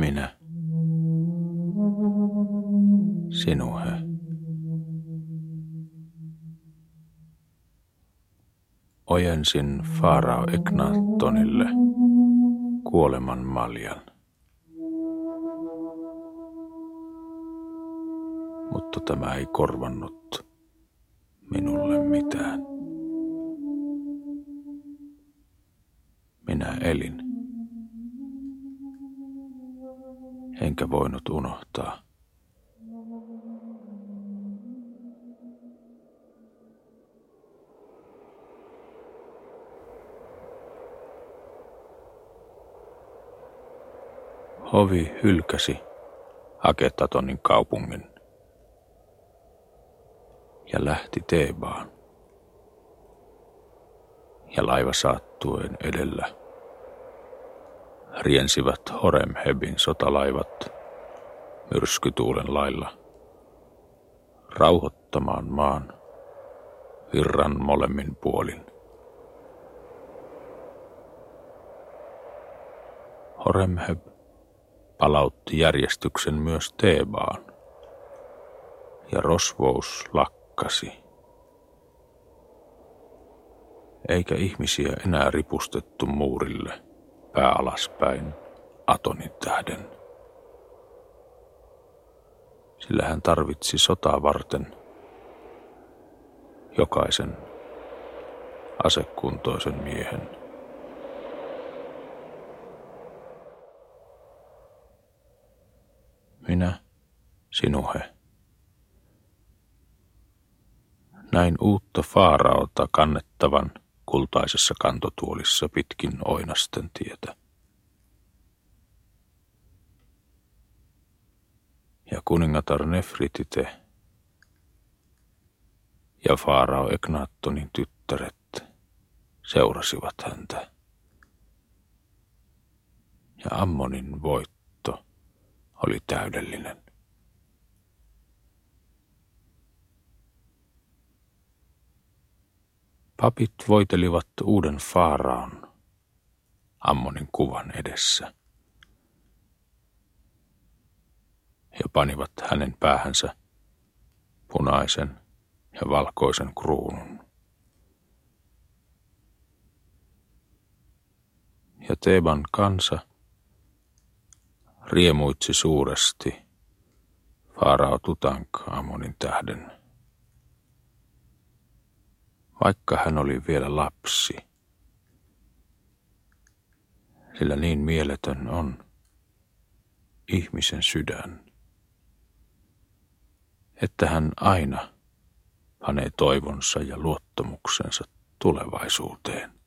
Minä. Sinuhe. Ojensin Farao Eknatonille kuoleman maljan. Mutta tämä ei korvannut minulle mitään. Minä elin. Enkä voinut unohtaa. Hovi hylkäsi Aketatonin kaupungin ja lähti Teebaan. Ja laiva saattuen edellä riensivät Horemhebin sotalaivat myrskytuulen lailla rauhoittamaan maan virran molemmin puolin. Horemheb palautti järjestyksen myös Teebaan ja rosvous lakkasi. Eikä ihmisiä enää ripustettu muurille – pää alaspäin Atonin tähden. Sillä hän tarvitsi sotaa varten jokaisen asekuntoisen miehen. Minä, sinuhe. Näin uutta faaraota kannettavan – kultaisessa kantotuolissa pitkin oinasten tietä. Ja kuningatar Nefritite ja Faarao Eknattonin tyttäret seurasivat häntä. Ja Ammonin voitto oli täydellinen. Papit voitelivat uuden Faaraan Ammonin kuvan edessä ja panivat hänen päähänsä punaisen ja valkoisen kruunun. Ja Teeban kansa riemuitsi suuresti Faarao Tutank Ammonin tähden vaikka hän oli vielä lapsi. Sillä niin mieletön on ihmisen sydän, että hän aina panee toivonsa ja luottamuksensa tulevaisuuteen,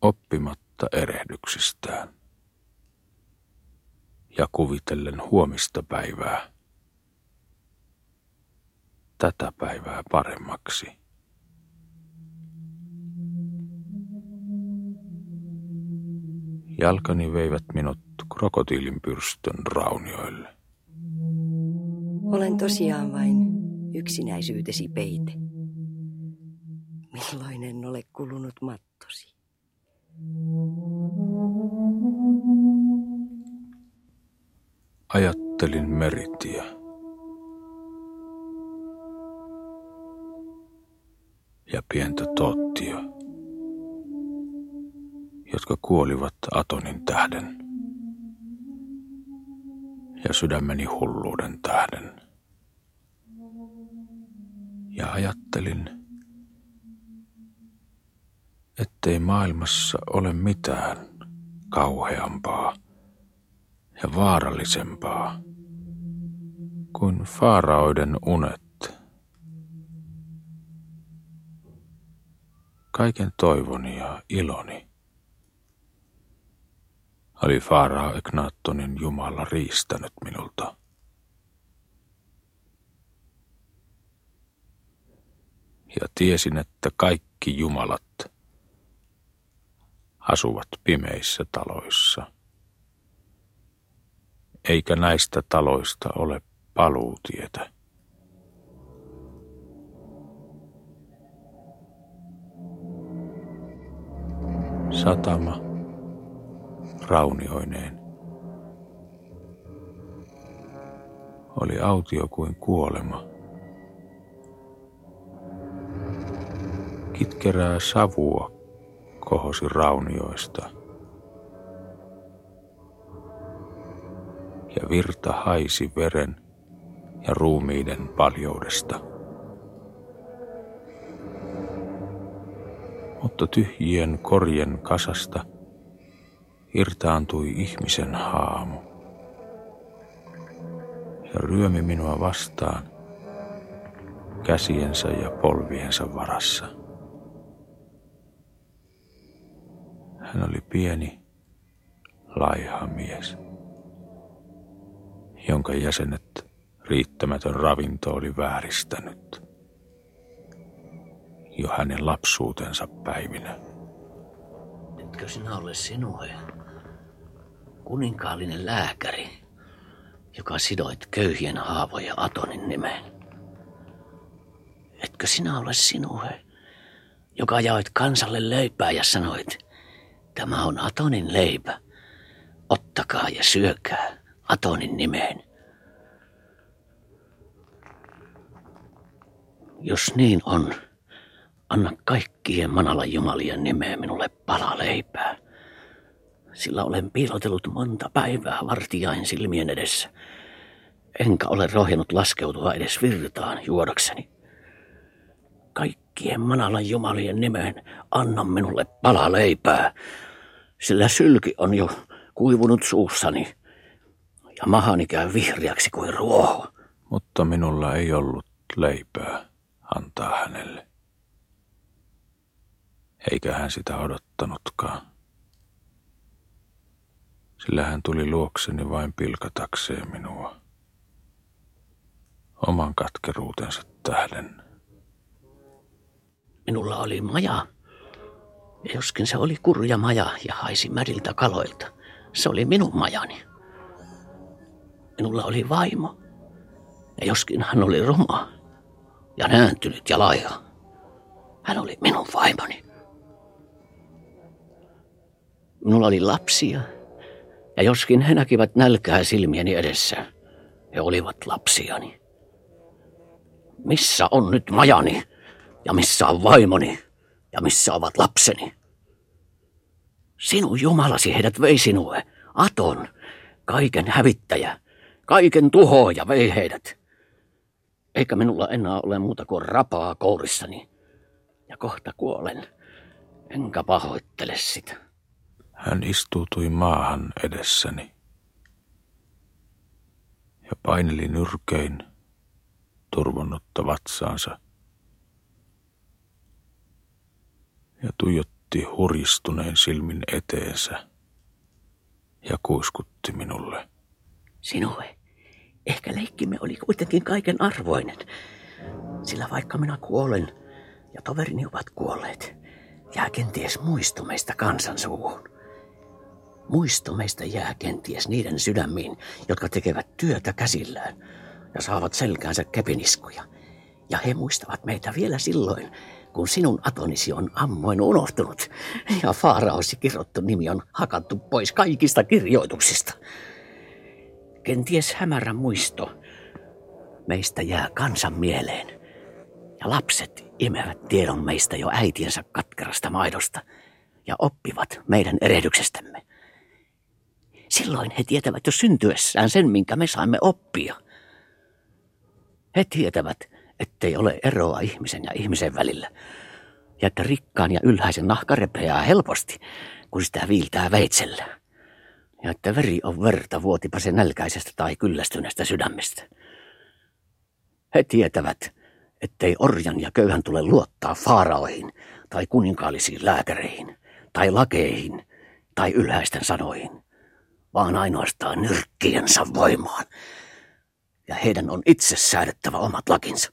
oppimatta erehdyksistään ja kuvitellen huomista päivää tätä päivää paremmaksi. Jalkani veivät minut krokotiilinpyrstön raunioille. Olen tosiaan vain yksinäisyytesi peite. Milloin en ole kulunut mattosi? Ajattelin meritia. Ja pientä Tottia, jotka kuolivat Atonin tähden ja sydämeni hulluuden tähden. Ja ajattelin, ettei maailmassa ole mitään kauheampaa ja vaarallisempaa kuin faaraoiden unet kaiken toivoni ja iloni. Oli Faarao Eknattonin Jumala riistänyt minulta. Ja tiesin, että kaikki jumalat asuvat pimeissä taloissa. Eikä näistä taloista ole paluutietä. Satama raunioineen. Oli autio kuin kuolema. Kitkerää savua kohosi raunioista. Ja virta haisi veren ja ruumiiden paljoudesta. Mutta tyhjien korjen kasasta irtaantui ihmisen haamu ja ryömi minua vastaan käsiensä ja polviensa varassa. Hän oli pieni, laiha mies, jonka jäsenet riittämätön ravinto oli vääristänyt jo hänen lapsuutensa päivinä. Etkö sinä ole sinue, kuninkaallinen lääkäri, joka sidoit köyhien haavoja Atonin nimeen? Etkö sinä ole sinue, joka jaoit kansalle leipää ja sanoit, tämä on Atonin leipä, ottakaa ja syökää Atonin nimeen. Jos niin on, anna kaikkien manala jumalien nimeen minulle pala leipää. Sillä olen piilotellut monta päivää vartijain silmien edessä. Enkä ole rohjennut laskeutua edes virtaan juodakseni. Kaikkien manalan jumalien nimeen anna minulle pala leipää, sillä sylki on jo kuivunut suussani ja mahani käy vihreäksi kuin ruoho. Mutta minulla ei ollut leipää antaa hänelle. Eikä hän sitä odottanutkaan. Sillä hän tuli luokseni vain pilkatakseen minua. Oman katkeruutensa tähden. Minulla oli maja. Ja joskin se oli kurja maja ja haisi mädiltä kaloilta. Se oli minun majani. Minulla oli vaimo. Ja joskin hän oli ruma ja nääntynyt ja laiha. Hän oli minun vaimoni. Minulla oli lapsia, ja joskin he näkivät nälkää silmieni edessä, he olivat lapsiani. Missä on nyt majani, ja missä on vaimoni, ja missä ovat lapseni? Sinun Jumalasi heidät vei sinue, Aton, kaiken hävittäjä, kaiken tuhoja vei heidät. Eikä minulla enää ole muuta kuin rapaa kourissani. Ja kohta kuolen. Enkä pahoittele sitä. Hän istuutui maahan edessäni ja paineli nyrkein turvonnutta vatsaansa ja tuijotti huristuneen silmin eteensä ja kuiskutti minulle. Sinulle Ehkä leikkimme oli kuitenkin kaiken arvoinen. Sillä vaikka minä kuolen ja toverini ovat kuolleet, jää kenties muisto meistä kansansuuhun. Muisto meistä jää kenties niiden sydämiin, jotka tekevät työtä käsillään ja saavat selkäänsä kepiniskuja. Ja he muistavat meitä vielä silloin, kun sinun atonisi on ammoin unohtunut ja Faaraosi kirottu nimi on hakattu pois kaikista kirjoituksista kenties hämärä muisto, meistä jää kansan mieleen. Ja lapset imevät tiedon meistä jo äitiensä katkerasta maidosta ja oppivat meidän erehdyksestämme. Silloin he tietävät jo syntyessään sen, minkä me saimme oppia. He tietävät, ettei ole eroa ihmisen ja ihmisen välillä, ja että rikkaan ja ylhäisen nahka repeää helposti, kun sitä viiltää veitsellä ja että veri on verta vuotipa se nälkäisestä tai kyllästyneestä sydämestä. He tietävät, ettei orjan ja köyhän tule luottaa faaraoihin tai kuninkaallisiin lääkäreihin tai lakeihin tai ylhäisten sanoihin, vaan ainoastaan nyrkkiensä voimaan. Ja heidän on itse säädettävä omat lakinsa.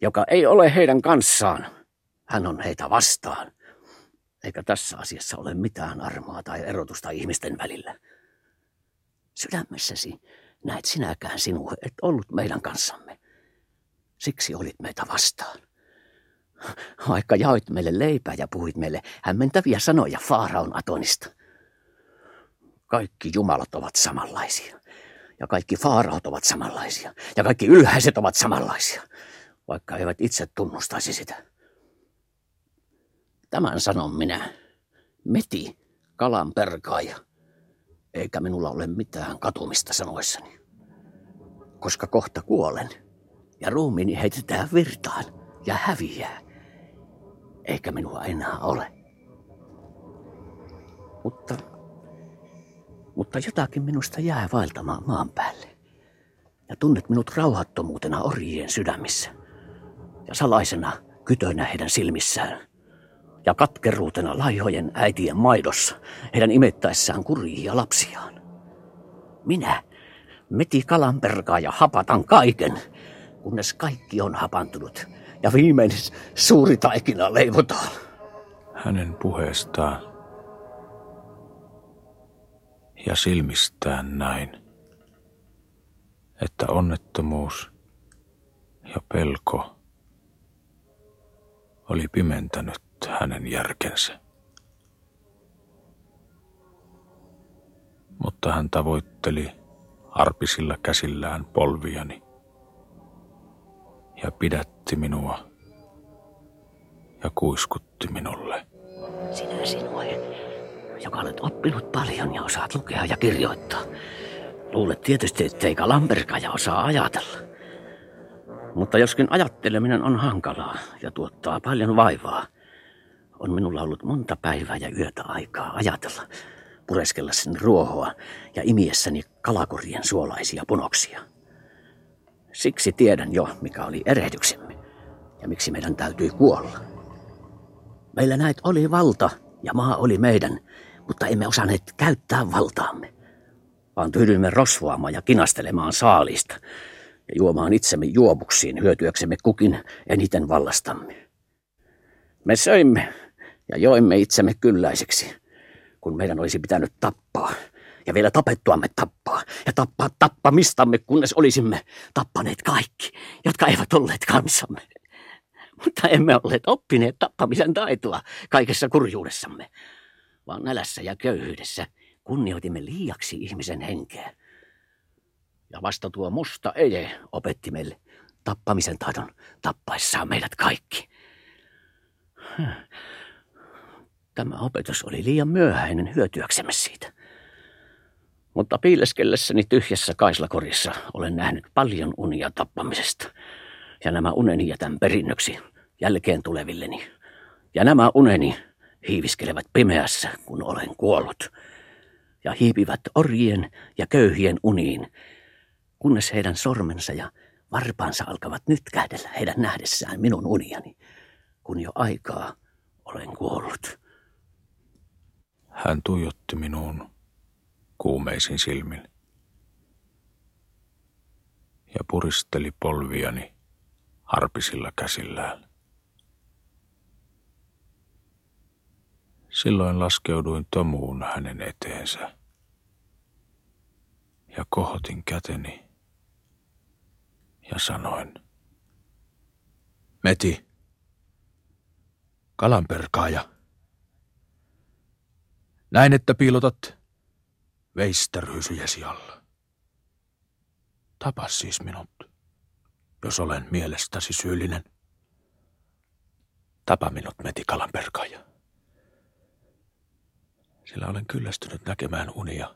Joka ei ole heidän kanssaan, hän on heitä vastaan – eikä tässä asiassa ole mitään armoa tai erotusta ihmisten välillä. Sydämessäsi näet sinäkään sinua et ollut meidän kanssamme. Siksi olit meitä vastaan. Vaikka jaoit meille leipää ja puhuit meille hämmentäviä sanoja Faaraon Atonista. Kaikki jumalat ovat samanlaisia. Ja kaikki faaraot ovat samanlaisia. Ja kaikki ylhäiset ovat samanlaisia, vaikka eivät itse tunnustaisi sitä. Tämän sanon minä, Meti, kalan perkaaja, eikä minulla ole mitään katumista sanoissani. Koska kohta kuolen ja ruumiini heitetään virtaan ja häviää, eikä minua enää ole. Mutta, mutta jotakin minusta jää vaeltamaan maan päälle. Ja tunnet minut rauhattomuutena orjien sydämissä ja salaisena kytönä heidän silmissään – ja katkeruutena laihojen äitien maidossa, heidän imettäessään kurjia lapsiaan. Minä, Meti Kalanperkaa ja hapatan kaiken, kunnes kaikki on hapantunut ja viimeinen suuri taikina leivotaan. Hänen puheestaan ja silmistään näin, että onnettomuus ja pelko oli pimentänyt hänen järkensä. Mutta hän tavoitteli arpisilla käsillään polviani ja pidätti minua ja kuiskutti minulle. Sinä sinua, joka olet oppinut paljon ja osaat lukea ja kirjoittaa. Luulet tietysti, ettei Lamberkaja osaa ajatella. Mutta joskin ajatteleminen on hankalaa ja tuottaa paljon vaivaa – on minulla ollut monta päivää ja yötä aikaa ajatella, pureskellessani ruohoa ja imiessäni kalakorien suolaisia punoksia. Siksi tiedän jo, mikä oli erehdyksemme ja miksi meidän täytyi kuolla. Meillä näet oli valta ja maa oli meidän, mutta emme osanneet käyttää valtaamme, vaan tyydyimme rosvoamaan ja kinastelemaan saalista ja juomaan itsemme juomuksiin hyötyäksemme kukin eniten vallastamme. Me söimme ja joimme itsemme kylläiseksi, kun meidän olisi pitänyt tappaa ja vielä tapettuamme tappaa ja tappaa tappamistamme, kunnes olisimme tappaneet kaikki, jotka eivät olleet kansamme. Mutta emme olleet oppineet tappamisen taitoa kaikessa kurjuudessamme, vaan nälässä ja köyhyydessä kunnioitimme liiaksi ihmisen henkeä. Ja vasta tuo musta eje opetti meille tappamisen taidon tappaessaan meidät kaikki. Tämä opetus oli liian myöhäinen hyötyäksemme siitä. Mutta piileskellessäni tyhjässä kaislakorissa olen nähnyt paljon unia tappamisesta. Ja nämä uneni jätän perinnöksi jälkeen tulevilleni. Ja nämä uneni hiiviskelevät pimeässä, kun olen kuollut. Ja hiipivät orjien ja köyhien uniin, kunnes heidän sormensa ja varpaansa alkavat nyt kähdellä heidän nähdessään minun uniani, kun jo aikaa olen kuollut. Hän tuijotti minuun kuumeisin silmin ja puristeli polviani arpisilla käsillään. Silloin laskeuduin tomuun hänen eteensä ja kohotin käteni ja sanoin. Meti, kalanperkaaja. Näin, että piilotat veistärhysujesi alla. Tapa siis minut, jos olen mielestäsi syyllinen. Tapa minut, Meti Kalanperkaaja. Sillä olen kyllästynyt näkemään unia,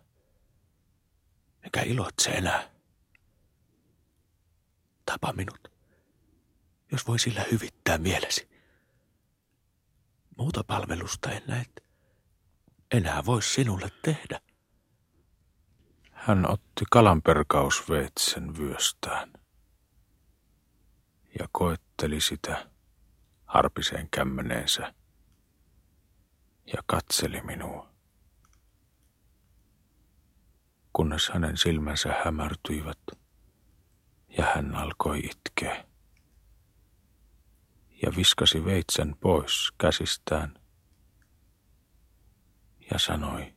eikä iloitse enää. Tapa minut, jos voi sillä hyvittää mielesi. Muuta palvelusta en näe enää voi sinulle tehdä. Hän otti kalanperkausveitsen vyöstään ja koetteli sitä harpiseen kämmeneensä ja katseli minua. Kunnes hänen silmänsä hämärtyivät ja hän alkoi itkeä ja viskasi veitsen pois käsistään – ja sanoi.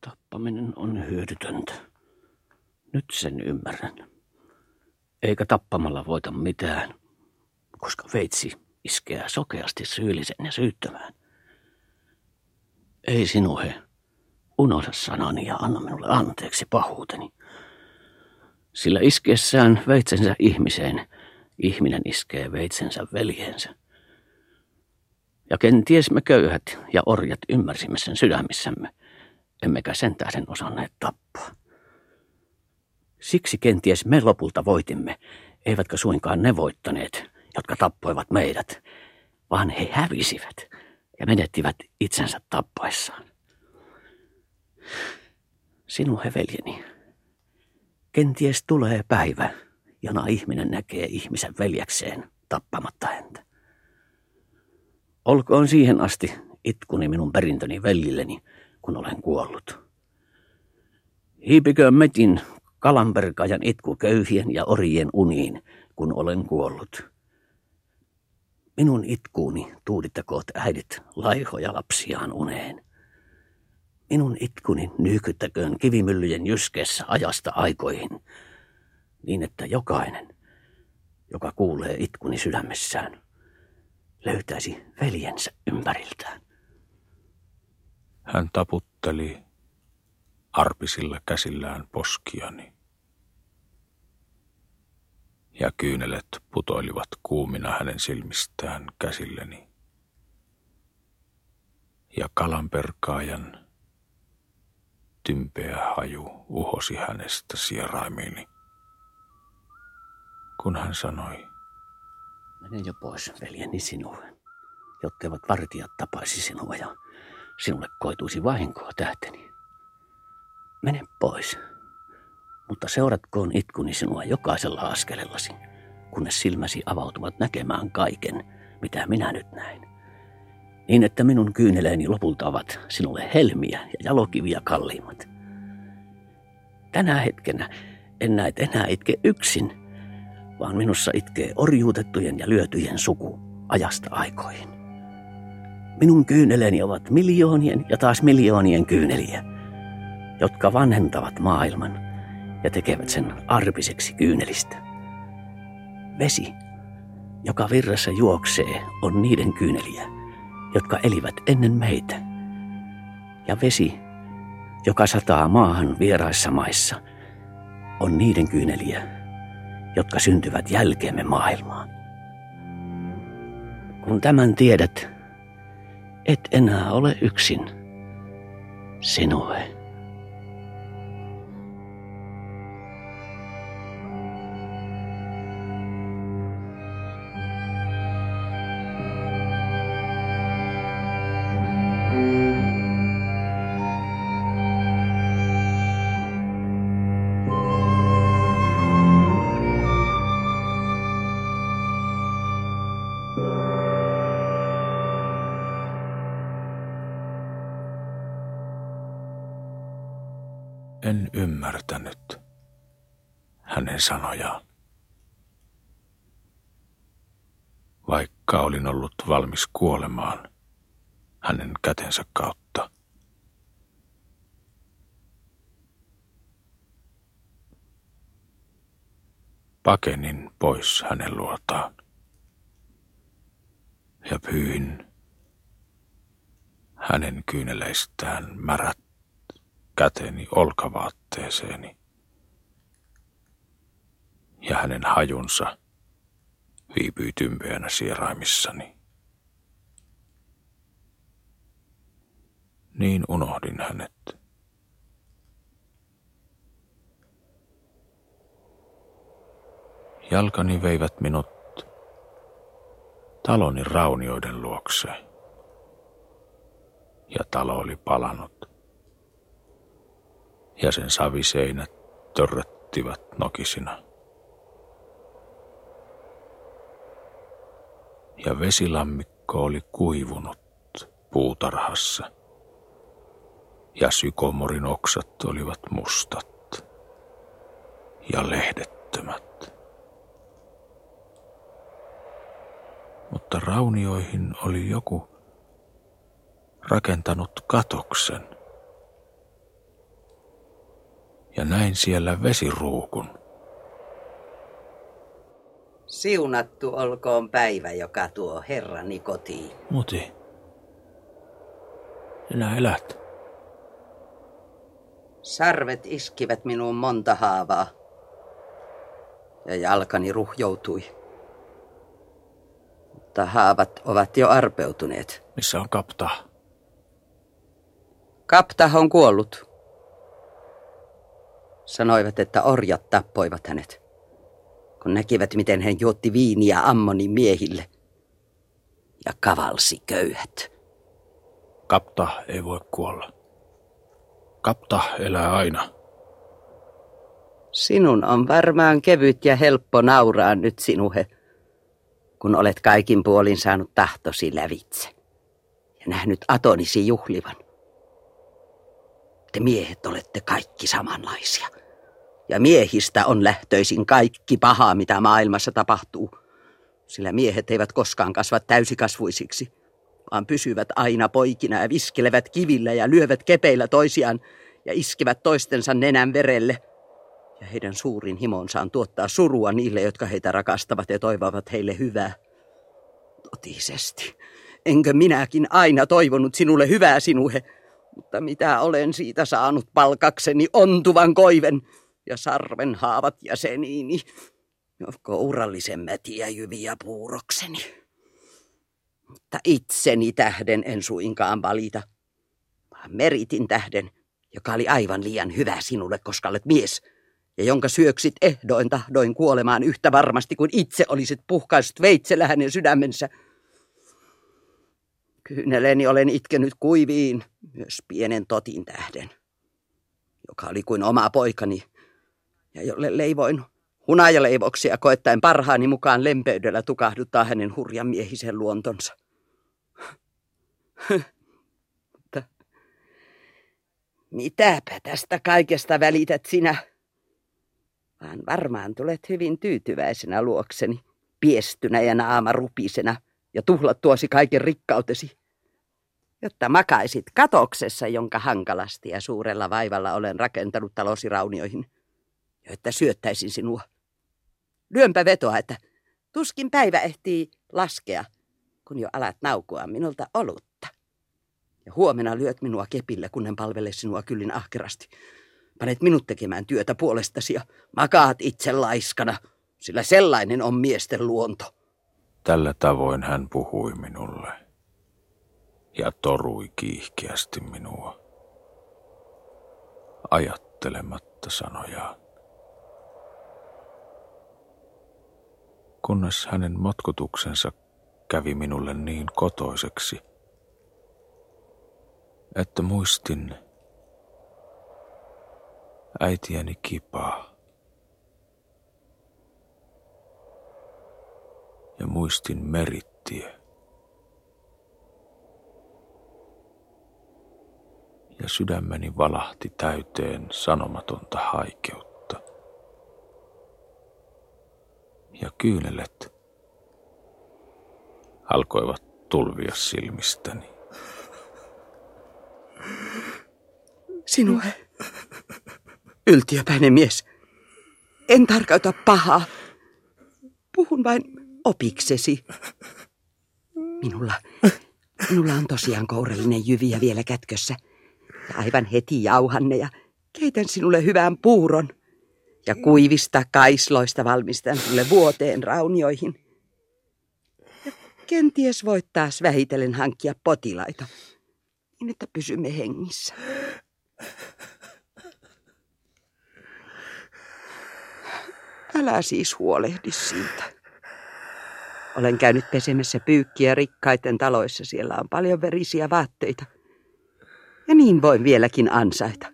Tappaminen on hyödytöntä. Nyt sen ymmärrän. Eikä tappamalla voita mitään, koska veitsi iskee sokeasti syyllisen ja syyttömään. Ei sinuhe, unohda sanani ja anna minulle anteeksi pahuuteni. Sillä iskiessään veitsensä ihmiseen, ihminen iskee veitsensä veljensä. Ja kenties me köyhät ja orjat ymmärsimme sen sydämissämme, emmekä sen osanneet tappaa. Siksi kenties me lopulta voitimme, eivätkä suinkaan ne voittaneet, jotka tappoivat meidät, vaan he hävisivät ja menettivät itsensä tappaessaan. Sinun veljeni, kenties tulee päivä, jona ihminen näkee ihmisen veljekseen tappamatta häntä. Olkoon siihen asti itkuni minun perintöni veljilleni, kun olen kuollut. Hiipiköön metin kalanperkaajan itku köyhien ja orjien uniin, kun olen kuollut. Minun itkuuni tuudittakoot äidit laihoja lapsiaan uneen. Minun itkuni nyykyttäköön kivimyllyjen jyskeessä ajasta aikoihin, niin että jokainen, joka kuulee itkuni sydämessään, löytäisi veljensä ympäriltään. Hän taputteli arpisilla käsillään poskiani. Ja kyynelet putoilivat kuumina hänen silmistään käsilleni. Ja kalanperkaajan tympeä haju uhosi hänestä sieraimiini, kun hän sanoi, Mene jo pois, veljeni sinulle, jotteivät vartijat tapaisi sinua ja sinulle koituisi vahinkoa tähteni. Mene pois, mutta seuratkoon itkuni sinua jokaisella askelellasi, kunnes silmäsi avautuvat näkemään kaiken, mitä minä nyt näin. Niin, että minun kyyneleeni lopulta ovat sinulle helmiä ja jalokiviä kalliimmat. Tänä hetkenä en näet enää itke yksin, vaan minussa itkee orjuutettujen ja lyötyjen suku ajasta aikoihin. Minun kyyneleeni ovat miljoonien ja taas miljoonien kyyneliä, jotka vanhentavat maailman ja tekevät sen arpiseksi kyynelistä. Vesi, joka virrassa juoksee, on niiden kyyneliä, jotka elivät ennen meitä. Ja vesi, joka sataa maahan vieraissa maissa, on niiden kyyneliä, jotka syntyvät jälkeemme maailmaan. Kun tämän tiedät, et enää ole yksin. Sinue. Ymmärtänyt hänen sanojaan. Vaikka olin ollut valmis kuolemaan hänen kätensä kautta. Pakenin pois hänen luotaan ja pyyhin hänen kyyneleistään märät käteni olkavaatteeseeni. Ja hänen hajunsa viipyi tympeänä sieraimissani. Niin unohdin hänet. Jalkani veivät minut taloni raunioiden luokse. Ja talo oli palanut ja sen saviseinät törröttivät nokisina. Ja vesilammikko oli kuivunut puutarhassa, ja sykomorin oksat olivat mustat ja lehdettömät. Mutta raunioihin oli joku rakentanut katoksen – ja näin siellä vesiruukun. Siunattu olkoon päivä, joka tuo herrani kotiin. Muti, sinä elät. Sarvet iskivät minuun monta haavaa ja jalkani ruhjoutui. Mutta haavat ovat jo arpeutuneet. Missä on kapta? Kapta on kuollut. Sanoivat, että orjat tappoivat hänet, kun näkivät, miten hän juotti viiniä Ammonin miehille ja kavalsi köyhät. Kapta ei voi kuolla. Kapta elää aina. Sinun on varmaan kevyt ja helppo nauraa nyt sinuhe, kun olet kaikin puolin saanut tahtosi lävitse ja nähnyt atonisi juhlivan. Te miehet olette kaikki samanlaisia. Ja miehistä on lähtöisin kaikki pahaa, mitä maailmassa tapahtuu. Sillä miehet eivät koskaan kasva täysikasvuisiksi, vaan pysyvät aina poikina ja viskelevät kivillä ja lyövät kepeillä toisiaan ja iskevät toistensa nenän verelle. Ja heidän suurin himonsa on tuottaa surua niille, jotka heitä rakastavat ja toivovat heille hyvää. Totisesti. Enkö minäkin aina toivonut sinulle hyvää sinuhe, mutta mitä olen siitä saanut palkakseni ontuvan koiven ja sarven haavat jäseniini, ja kourallisen mätiä jyviä puurokseni. Mutta itseni tähden en suinkaan valita, vaan meritin tähden, joka oli aivan liian hyvä sinulle, koska olet mies, ja jonka syöksit ehdoin tahdoin kuolemaan yhtä varmasti kuin itse olisit puhkaisut veitsellä hänen sydämensä. Kyyneleni olen itkenyt kuiviin myös pienen totin tähden, joka oli kuin oma poikani, ja jolle leivoin hunajaleivoksia koettaen parhaani mukaan lempeydellä tukahduttaa hänen hurjan miehisen luontonsa. Mitäpä tästä kaikesta välität sinä? Vaan varmaan tulet hyvin tyytyväisenä luokseni, piestynä ja naama rupisena, ja tuhlattuosi kaiken rikkautesi, jotta makaisit katoksessa, jonka hankalasti ja suurella vaivalla olen rakentanut talosi raunioihin, ja että syöttäisin sinua. Lyönpä vetoa, että tuskin päivä ehtii laskea, kun jo alat naukua minulta olutta. Ja huomenna lyöt minua kepillä, kun en palvele sinua kyllin ahkerasti. Panet minut tekemään työtä puolestasi ja makaat itse laiskana, sillä sellainen on miesten luonto. Tällä tavoin hän puhui minulle ja torui kiihkeästi minua, ajattelematta sanojaan. Kunnes hänen matkutuksensa kävi minulle niin kotoiseksi, että muistin äitiäni kipaa. Ja muistin merittiä. Ja sydämeni valahti täyteen sanomatonta haikeutta. Ja kyynelet alkoivat tulvia silmistäni. Sinuhe, yltiöpäinen mies, en tarkoita pahaa. Puhun vain opiksesi. Minulla, minulla on tosiaan kourallinen jyviä vielä kätkössä. Ja aivan heti jauhanne ja keitän sinulle hyvän puuron. Ja kuivista kaisloista valmistan sinulle vuoteen raunioihin. Ja kenties voit taas vähitellen hankkia potilaita, niin että pysymme hengissä. Älä siis huolehdi siitä. Olen käynyt pesemässä pyykkiä rikkaiden taloissa. Siellä on paljon verisiä vaatteita. Ja niin voin vieläkin ansaita.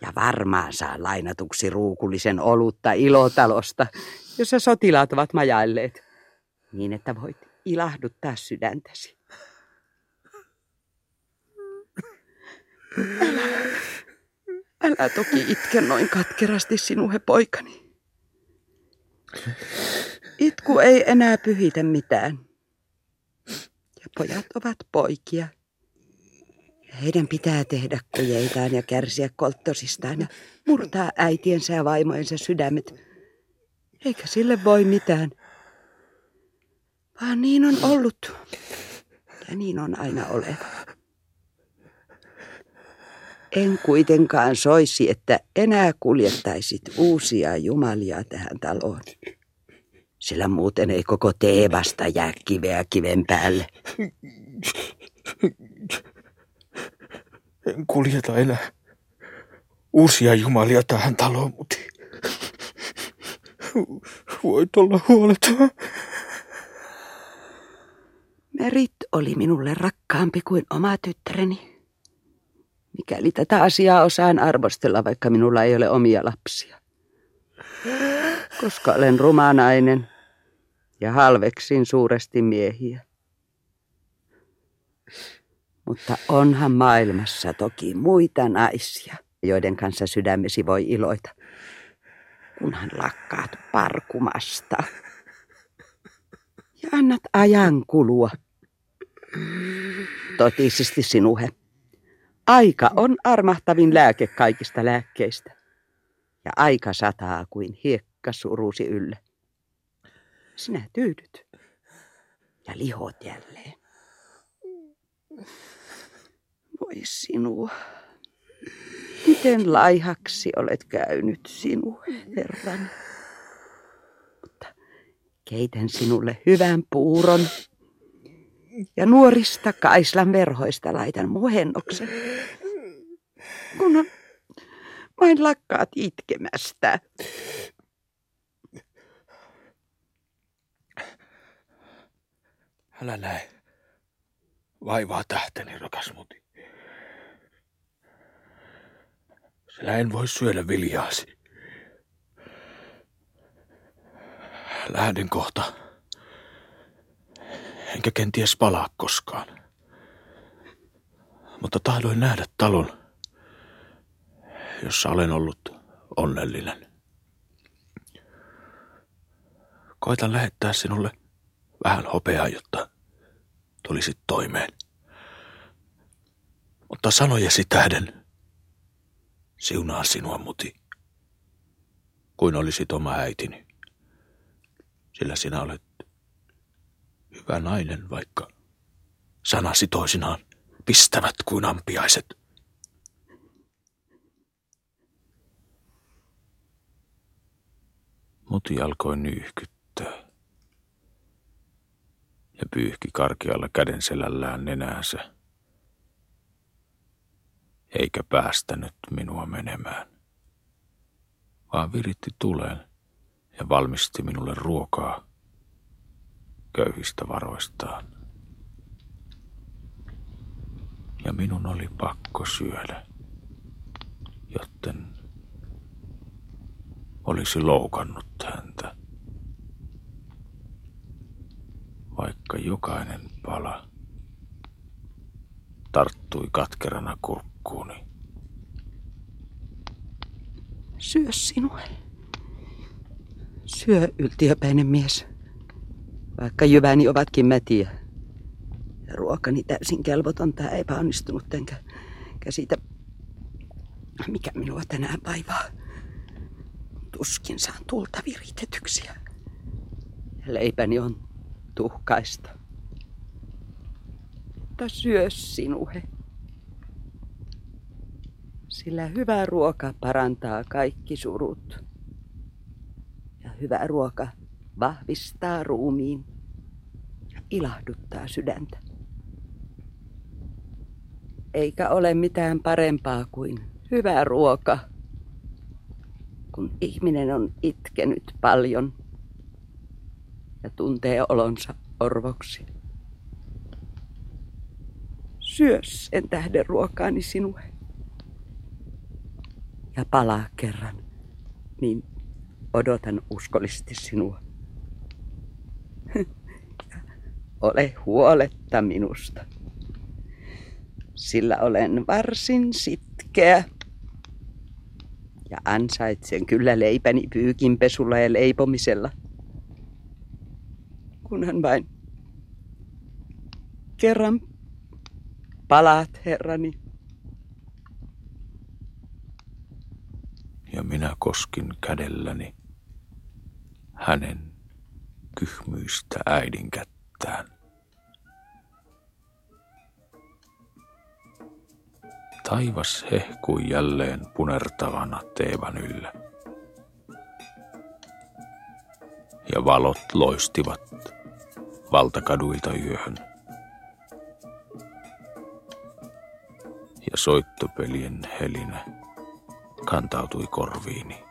Ja varmaan saa lainatuksi ruukullisen olutta ilotalosta, jossa sotilaat ovat majailleet. Niin, että voit ilahduttaa sydäntäsi. Älä, älä toki itke noin katkerasti sinuhe poikani. Itku ei enää pyhitä mitään. Ja pojat ovat poikia. Heidän pitää tehdä kujeitaan ja kärsiä kolttosistaan ja murtaa äitiensä ja vaimojensa sydämet. Eikä sille voi mitään. Vaan niin on ollut. Ja niin on aina oleva. En kuitenkaan soisi, että enää kuljettaisit uusia jumalia tähän taloon. Sillä muuten ei koko teevasta jää kiveä kiven päälle. En kuljeta enää uusia jumalia tähän taloon, mutta voit olla huoleton. Merit oli minulle rakkaampi kuin oma tyttäreni. Mikäli tätä asiaa osaan arvostella, vaikka minulla ei ole omia lapsia. Koska olen rumanainen ja halveksin suuresti miehiä. Mutta onhan maailmassa toki muita naisia, joiden kanssa sydämesi voi iloita, kunhan lakkaat parkumasta ja annat ajan kulua. Totisesti sinuhe. Aika on armahtavin lääke kaikista lääkkeistä. Ja aika sataa kuin hiekka surusi ylle. Sinä tyydyt ja lihot jälleen. Voi sinua. Miten laihaksi olet käynyt sinua, Herran. Mutta keitän sinulle hyvän puuron ja nuorista kaislan verhoista laitan muhennoksen. Kun vain lakkaat itkemästä. Älä näe vaivaa tähteni, rakas muti. Sillä en voi syödä viljaasi. Lähden kohta. Enkä kenties palaa koskaan. Mutta tahdoin nähdä talon, jossa olen ollut onnellinen. Koitan lähettää sinulle vähän hopeaa, jotta tulisit toimeen. Mutta sanojesi tähden siunaa sinua, muti, kuin olisit oma äitini. Sillä sinä olet hyvä nainen, vaikka sanasi toisinaan pistävät kuin ampiaiset. Muti alkoi nyyhkyttää ja pyyhki karkealla kädenselällään nenäänsä, eikä päästänyt minua menemään, vaan viritti tuleen ja valmisti minulle ruokaa köyhistä varoistaan. Ja minun oli pakko syödä, jotten olisi loukannut häntä. Vaikka jokainen pala tarttui katkerana kurkkuuni. Syö sinua. Syö, yltiöpäinen mies. Vaikka jyväni ovatkin mätiä. Ja ruokani täysin kelvotonta epäonnistunut, enkä käsitä, mikä minua tänään vaivaa. Tuskin saan tulta viritetyksiä. Leipäni on tuhkaista. Mutta syö sinuhe. Sillä hyvä ruoka parantaa kaikki surut. Ja hyvä ruoka vahvistaa ruumiin ja ilahduttaa sydäntä. Eikä ole mitään parempaa kuin hyvä ruoka, kun ihminen on itkenyt paljon – ja tuntee olonsa orvoksi. Syö sen tähden ruokaani sinue. Ja palaa kerran, niin odotan uskollisesti sinua. Ole huoletta minusta, sillä olen varsin sitkeä. Ja ansaitsen kyllä leipäni pyykinpesulla ja leipomisella – kunhan vain kerran palaat, herrani. Ja minä koskin kädelläni hänen kyhmyistä äidin kättään. Taivas hehkui jälleen punertavana teevan yllä. Ja valot loistivat valtakaduilta yöhön. Ja soittopelien helinä kantautui korviini.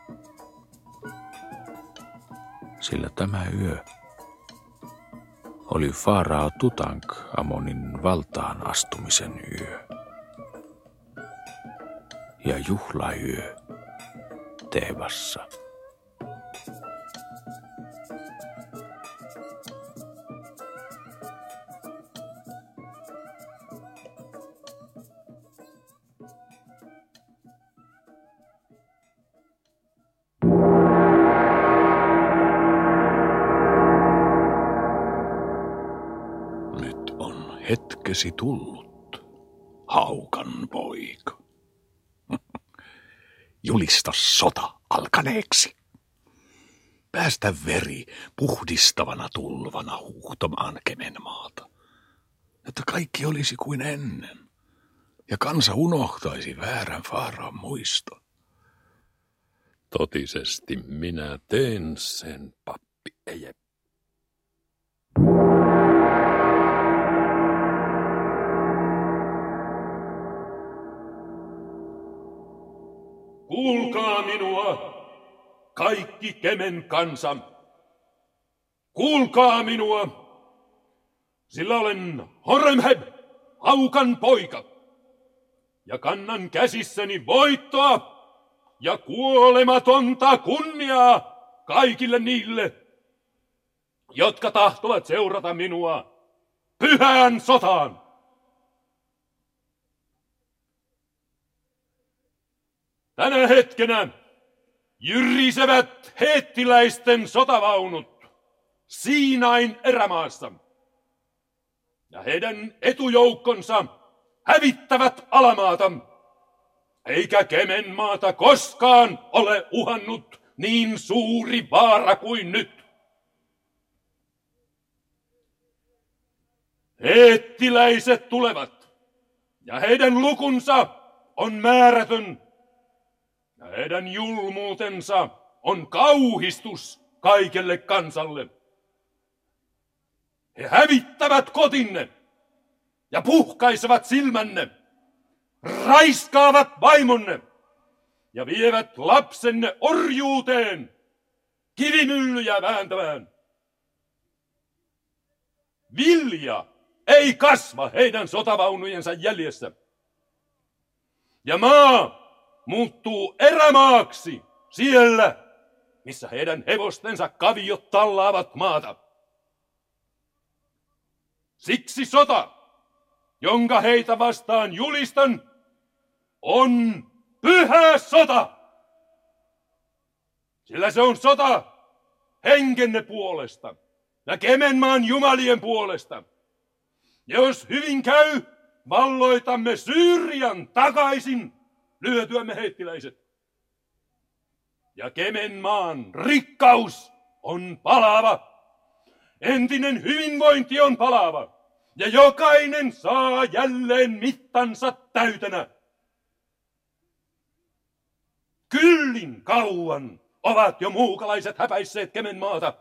Sillä tämä yö oli Farao Tutank Amonin valtaan astumisen yö. Ja juhlayö Teevassa. Hetkesi tullut, haukan poika. Julista sota alkaneeksi. Päästä veri puhdistavana tulvana huuhtomaan Kemenmaata. Että kaikki olisi kuin ennen. Ja kansa unohtaisi väärän Faaraan muiston. Totisesti minä teen sen, pappi Ejep. Kuulkaa minua, kaikki Kemen kansa. Kuulkaa minua, sillä olen Horemheb, haukan poika, ja kannan käsissäni voittoa ja kuolematonta kunniaa kaikille niille, jotka tahtovat seurata minua pyhään sotaan. Tänä hetkenä jyrisevät heettiläisten sotavaunut Siinain erämaassa. Ja heidän etujoukkonsa hävittävät alamaata, eikä Kemenmaata koskaan ole uhannut niin suuri vaara kuin nyt. Heettiläiset tulevat, ja heidän lukunsa on määrätön ja heidän julmuutensa on kauhistus kaikelle kansalle. He hävittävät kotinne ja puhkaisevat silmänne, raiskaavat vaimonne ja vievät lapsenne orjuuteen kivimyllyjä vääntämään. Vilja ei kasva heidän sotavaunujensa jäljessä. Ja maa muuttuu erämaaksi siellä, missä heidän hevostensa kaviot tallaavat maata. Siksi sota, jonka heitä vastaan julistan, on pyhä sota. Sillä se on sota henkenne puolesta ja Kemenmaan jumalien puolesta. Jos hyvin käy, valloitamme Syyrian takaisin lyötyämme heittiläiset. Ja Kemenmaan rikkaus on palava. Entinen hyvinvointi on palava. Ja jokainen saa jälleen mittansa täytenä. Kyllin kauan ovat jo muukalaiset häpäisseet Kemenmaata.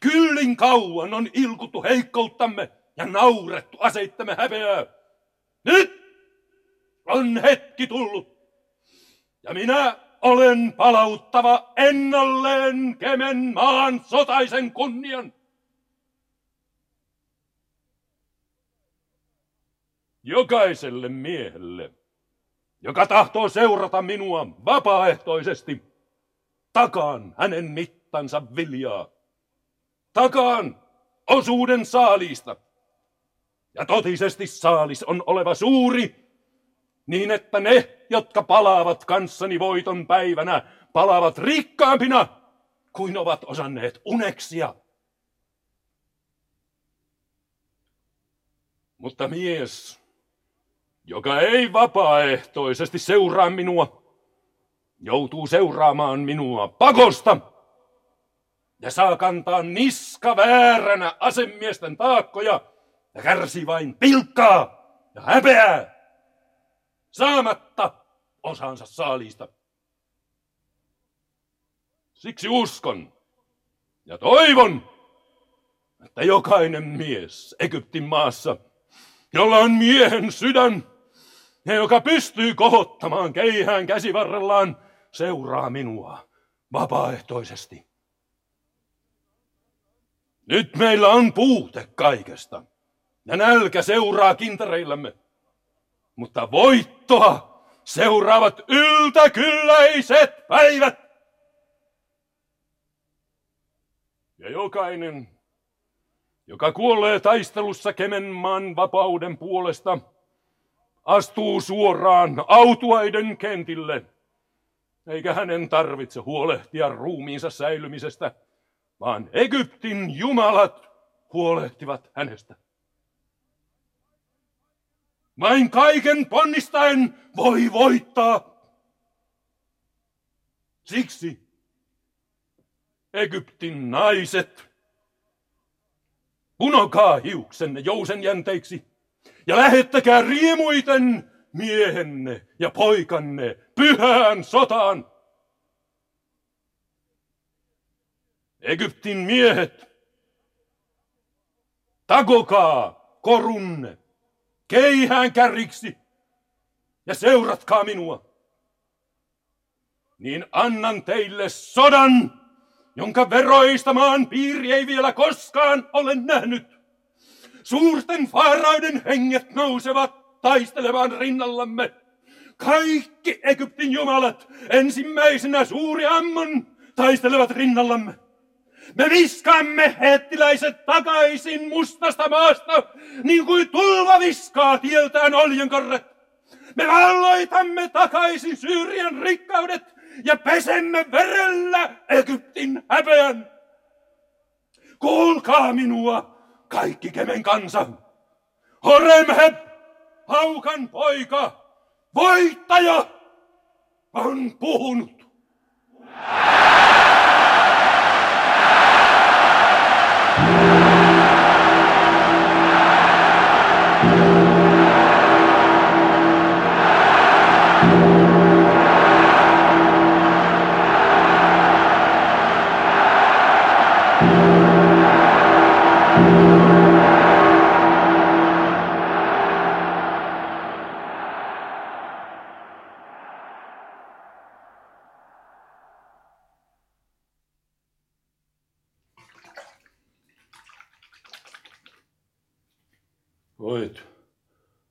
Kyllin kauan on ilkuttu heikkouttamme ja naurettu aseittamme häpeää. Nyt on hetki tullut ja minä olen palauttava ennalleen Kemen maan sotaisen kunnian. Jokaiselle miehelle, joka tahtoo seurata minua vapaaehtoisesti, takaan hänen mittansa viljaa. Takaan osuuden saaliista. Ja totisesti saalis on oleva suuri niin että ne, jotka palaavat kanssani voiton päivänä, palaavat rikkaampina kuin ovat osanneet uneksia. Mutta mies, joka ei vapaaehtoisesti seuraa minua, joutuu seuraamaan minua pakosta ja saa kantaa niska vääränä asemiesten taakkoja ja kärsii vain pilkkaa ja häpeää. Saamatta osansa saaliista. Siksi uskon ja toivon, että jokainen mies Egyptin maassa, jolla on miehen sydän ja joka pystyy kohottamaan keihään käsivarrellaan, seuraa minua vapaaehtoisesti. Nyt meillä on puute kaikesta, ja nälkä seuraa kintareillamme. Mutta voittoa seuraavat yltäkylläiset päivät. Ja jokainen, joka kuolee taistelussa Kemenmaan vapauden puolesta, astuu suoraan autuaiden kentille, eikä hänen tarvitse huolehtia ruumiinsa säilymisestä, vaan Egyptin jumalat huolehtivat hänestä. Vain kaiken ponnistaen voi voittaa. Siksi Egyptin naiset, punokaa hiuksenne jousen jänteiksi ja lähettäkää riemuiten miehenne ja poikanne pyhään sotaan. Egyptin miehet, takokaa korunne keihään kärriksi ja seuratkaa minua. Niin annan teille sodan, jonka veroista maan piiri ei vielä koskaan ole nähnyt. Suurten faarauden henget nousevat taistelemaan rinnallamme. Kaikki Egyptin jumalat ensimmäisenä suuri ammon taistelevat rinnallamme. Me viskaamme hettiläiset takaisin mustasta maasta, niin kuin tulva viskaa tieltään oljenkorret. Me valloitamme takaisin Syyrian rikkaudet ja pesemme verellä Egyptin häpeän. Kuulkaa minua, kaikki Kemen kansa. Horemheb, haukan poika, voittaja, on puhunut. Voit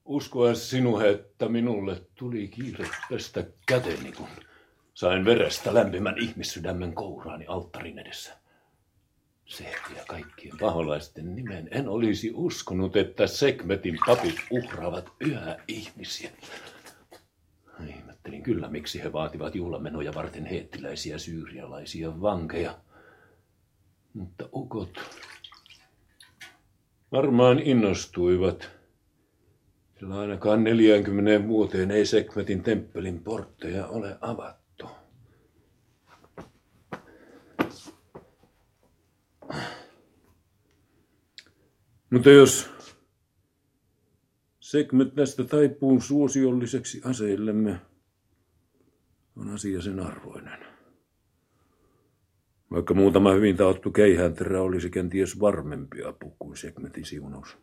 uskoa sinua, että minulle tuli kiire pestä käteni, kun sain verestä lämpimän ihmissydämen kouraani alttarin edessä. Se ja kaikkien paholaisten nimen en olisi uskonut, että Sekmetin papit uhraavat yhä ihmisiä. Ihmettelin kyllä, miksi he vaativat juhlamenoja varten heettiläisiä syyrialaisia vankeja. Mutta ukot varmaan innostuivat, sillä ainakaan 40 vuoteen ei Sekmetin temppelin portteja ole avattu. Mutta jos Sekmet tästä taipuu suosiolliseksi aseillemme, on asia sen arvoinen. Vaikka muutama hyvin taottu keihänterä olisi kenties varmempi apu kuin Sekmetin siunaus.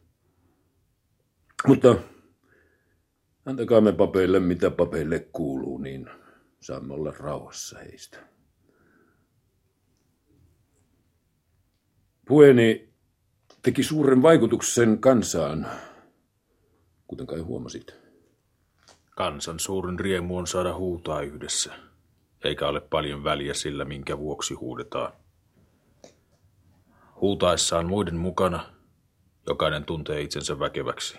Mutta antakaa me papeille, mitä papeille kuuluu, niin saamme olla rauhassa heistä. Puheeni teki suuren vaikutuksen kansaan, kuten kai huomasit. Kansan suurin riemu on saada huutaa yhdessä, eikä ole paljon väliä sillä, minkä vuoksi huudetaan. Huutaessaan muiden mukana jokainen tuntee itsensä väkeväksi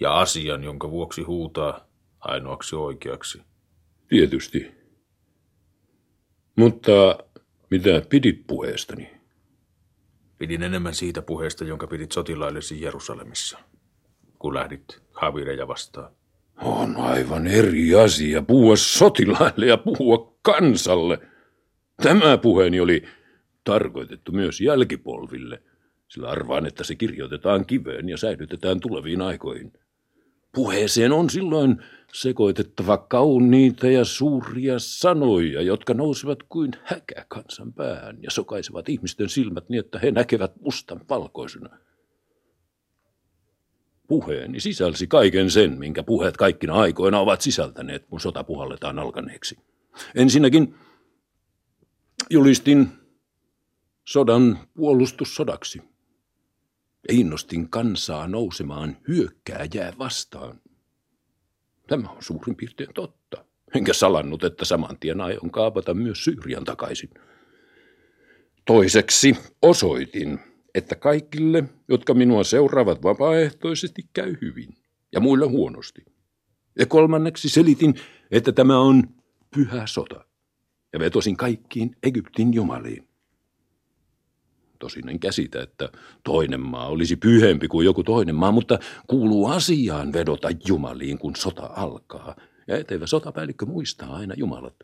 ja asian, jonka vuoksi huutaa, ainoaksi oikeaksi. Tietysti. Mutta mitä pidit puheestani? Pidin enemmän siitä puheesta, jonka pidit sotilaillesi Jerusalemissa, kun lähdit Havireja vastaan. On aivan eri asia puhua sotilaille ja puhua kansalle. Tämä puheeni oli tarkoitettu myös jälkipolville, sillä arvaan, että se kirjoitetaan kiveen ja säilytetään tuleviin aikoihin. Puheeseen on silloin sekoitettava kauniita ja suuria sanoja, jotka nousevat kuin häkä kansan päähän ja sokaisevat ihmisten silmät niin, että he näkevät mustan valkoisena. Puheeni sisälsi kaiken sen, minkä puheet kaikkina aikoina ovat sisältäneet, kun sota puhalletaan alkaneeksi. Ensinnäkin julistin sodan puolustussodaksi ja innostin kansaa nousemaan hyökkääjää vastaan. Tämä on suurin piirtein totta. Enkä salannut, että saman tien aion kaapata myös Syyrian takaisin. Toiseksi osoitin, että kaikille, jotka minua seuraavat vapaaehtoisesti, käy hyvin ja muille huonosti. Ja kolmanneksi selitin, että tämä on pyhä sota ja vetosin kaikkiin Egyptin jumaliin. Tosin en käsitä, että toinen maa olisi pyhempi kuin joku toinen maa, mutta kuuluu asiaan vedota jumaliin, kun sota alkaa. Ja etevä sotapäällikkö muistaa aina jumalat.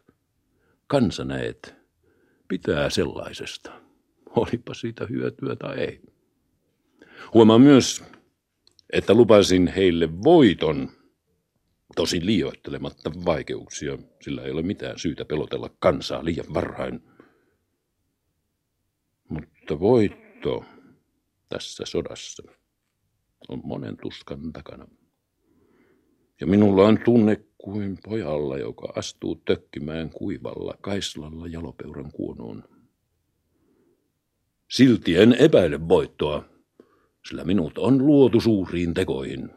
Kansa näet, pitää sellaisesta. Olipa siitä hyötyä tai ei. Huomaan myös, että lupasin heille voiton, tosin liioittelematta vaikeuksia, sillä ei ole mitään syytä pelotella kansaa liian varhain. Mutta voitto tässä sodassa on monen tuskan takana. Ja minulla on tunne kuin pojalla, joka astuu tökkimään kuivalla kaislalla jalopeuran kuonoon. Silti en epäile voittoa, sillä minut on luotu suuriin tekoihin.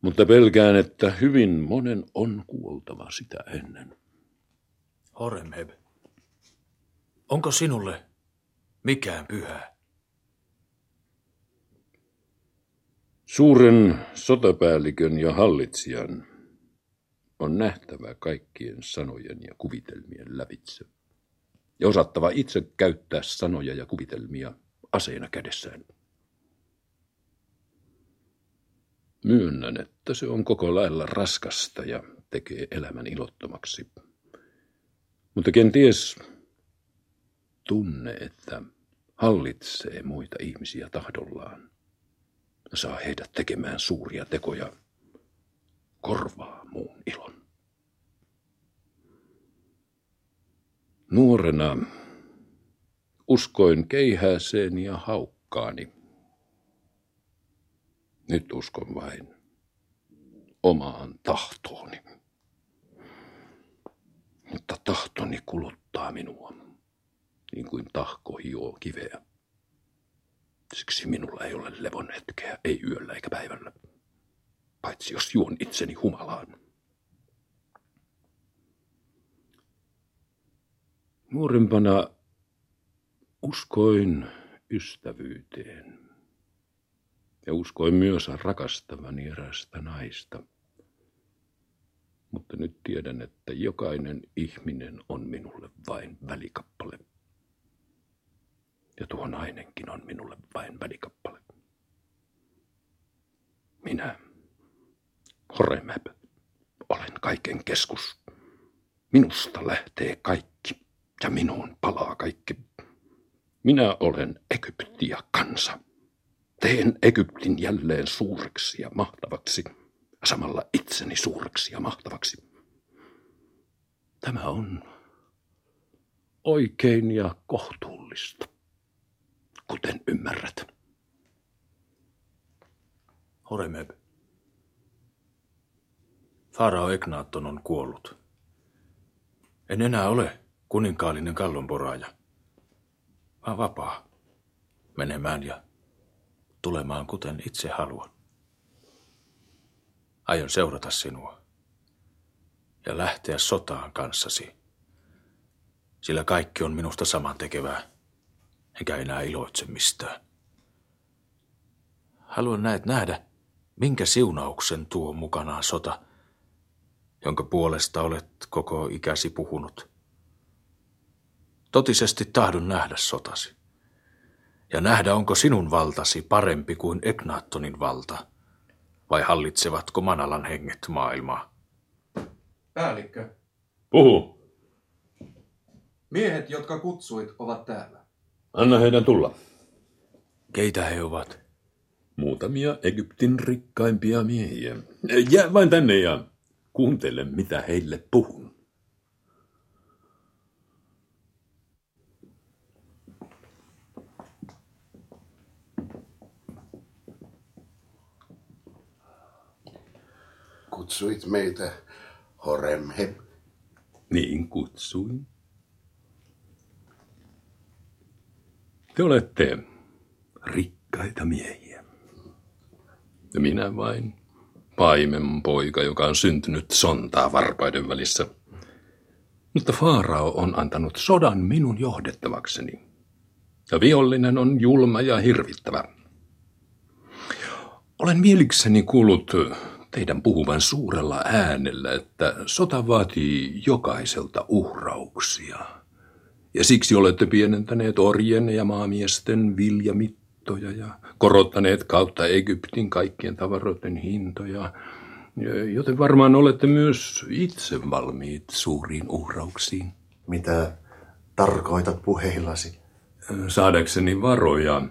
Mutta pelkään, että hyvin monen on kuoltava sitä ennen. Horemheb, onko sinulle mikään pyhää? Suuren sotapäällikön ja hallitsijan on nähtävä kaikkien sanojen ja kuvitelmien lävitse ja osattava itse käyttää sanoja ja kuvitelmia aseena kädessään. Myönnän, että se on koko lailla raskasta ja tekee elämän ilottomaksi. Mutta kenties tunne, että hallitsee muita ihmisiä tahdollaan saa heidät tekemään suuria tekoja, korvaa muun ilon. Nuorena uskoin keihääseen ja haukkaani. Nyt uskon vain omaan tahtooni. Mutta tahtoni kuluttaa minua, niin kuin tahko hioo kiveä. Siksi minulla ei ole levon hetkeä, ei yöllä eikä päivällä, paitsi jos juon itseni humalaan. Nuorempana uskoin ystävyyteen ja uskoin myös rakastavani erästä naista. Mutta nyt tiedän, että jokainen ihminen on minulle vain välikappale. Ja tuo nainenkin on minulle vain välikappale. Minä, Horemäp, olen kaiken keskus. Minusta lähtee kaikki ja minuun palaa kaikki. Minä olen Egypti ja kansa. Teen Egyptin jälleen suureksi ja mahtavaksi, samalla itseni suureksi ja mahtavaksi. Tämä on oikein ja kohtuullista, kuten ymmärrät. Horemeb. Farao Egnaton on kuollut. En enää ole kuninkaallinen kallonporaaja, vaan vapaa menemään ja tulemaan kuten itse haluan. Aion seurata sinua ja lähteä sotaan kanssasi, sillä kaikki on minusta saman tekevää, enkä enää iloitse mistään. Haluan näet nähdä, minkä siunauksen tuo mukanaan sota, jonka puolesta olet koko ikäsi puhunut – Totisesti tahdon nähdä sotasi. Ja nähdä, onko sinun valtasi parempi kuin Egnaattonin valta, vai hallitsevatko Manalan henget maailmaa? Päällikkö, Puhu. miehet, jotka kutsuit, ovat täällä. Anna heidän tulla. Keitä he ovat? muutamia Egyptin rikkaimpia miehiä. Jää vain tänne ja kuuntele, mitä heille puhun. Kutsuit meitä Horemheb. Niin kutsuin. Te olette rikkaita miehiä. Ja minä vain paimen poika, joka on syntynyt sontaa varpaiden välissä. Mutta Faarao on antanut sodan minun johdettavakseni. Ja vihollinen on julma ja hirvittävä. Olen mielikseni kuullut teidän puhuvan suurella äänellä, että sota vaatii jokaiselta uhrauksia. Ja siksi olette pienentäneet orjen ja maamiesten viljamittoja ja korottaneet kautta Egyptin kaikkien tavaroiden hintoja, joten varmaan olette myös itse valmiit suuriin uhrauksiin. Mitä tarkoitat puheillasi? Saadakseni varoja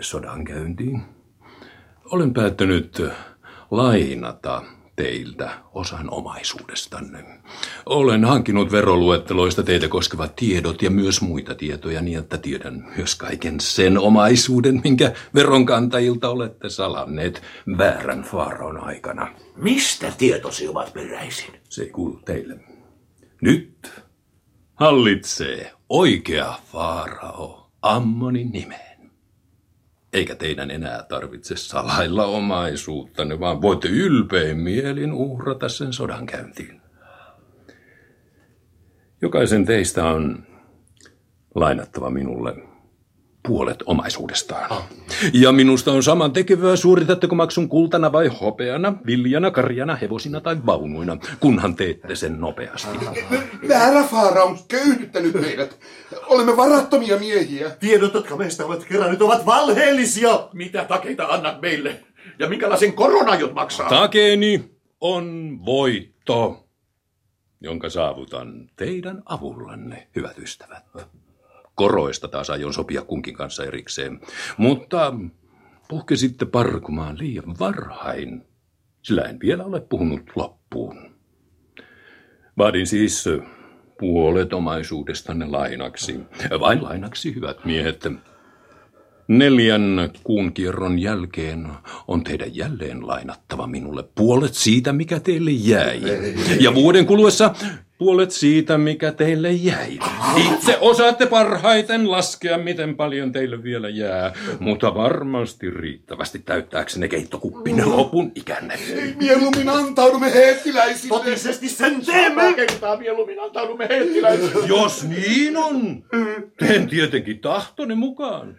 sodankäyntiin. Olen päättänyt lainata teiltä osan omaisuudestanne. Olen hankinut veroluetteloista teitä koskevat tiedot ja myös muita tietoja niin, että tiedän myös kaiken sen omaisuuden, minkä veronkantajilta olette salanneet väärän faaron aikana. Mistä tietosi ovat peräisin? Se ei kuulu teille. Nyt hallitsee oikea faarao Ammonin nimeen. Eikä teidän enää tarvitse salailla omaisuuttanne, vaan voitte ylpein mielin uhrata sen sodan käyntiin. Jokaisen teistä on lainattava minulle puolet omaisuudestaan. Ah. Ja minusta on saman tekevää, suoritatteko maksun kultana vai hopeana, viljana, karjana, hevosina tai vaunuina, kunhan teette sen nopeasti. Väärä Faara on köyhdyttänyt meidät. Olemme varattomia miehiä. Tiedot, jotka meistä olet kerännyt, ovat valheellisia. Mitä takeita annat meille? Ja minkälaisen koron aiot maksaa? Takeeni on voitto, jonka saavutan teidän avullanne, hyvät ystävät. Koroista taas aion sopia kunkin kanssa erikseen. Mutta puhkesitte parkumaan liian varhain, sillä en vielä ole puhunut loppuun. Vaadin siis puolet omaisuudestanne lainaksi. Vain lainaksi, hyvät miehet. Neljän kuun kierron jälkeen on teidän jälleen lainattava minulle puolet siitä, mikä teille jäi. Ja vuoden kuluessa puolet siitä, mikä teille jäi. Itse osaatte parhaiten laskea, miten paljon teille vielä jää, mutta varmasti riittävästi täyttääksenne keittokuppinne lopun ikänne. Mieluummin antaudumme heettiläisille. Totisesti sen teemme! kertaa mieluummin antaudumme heettiläisille. Jos niin on, teen tietenkin tahtoni mukaan.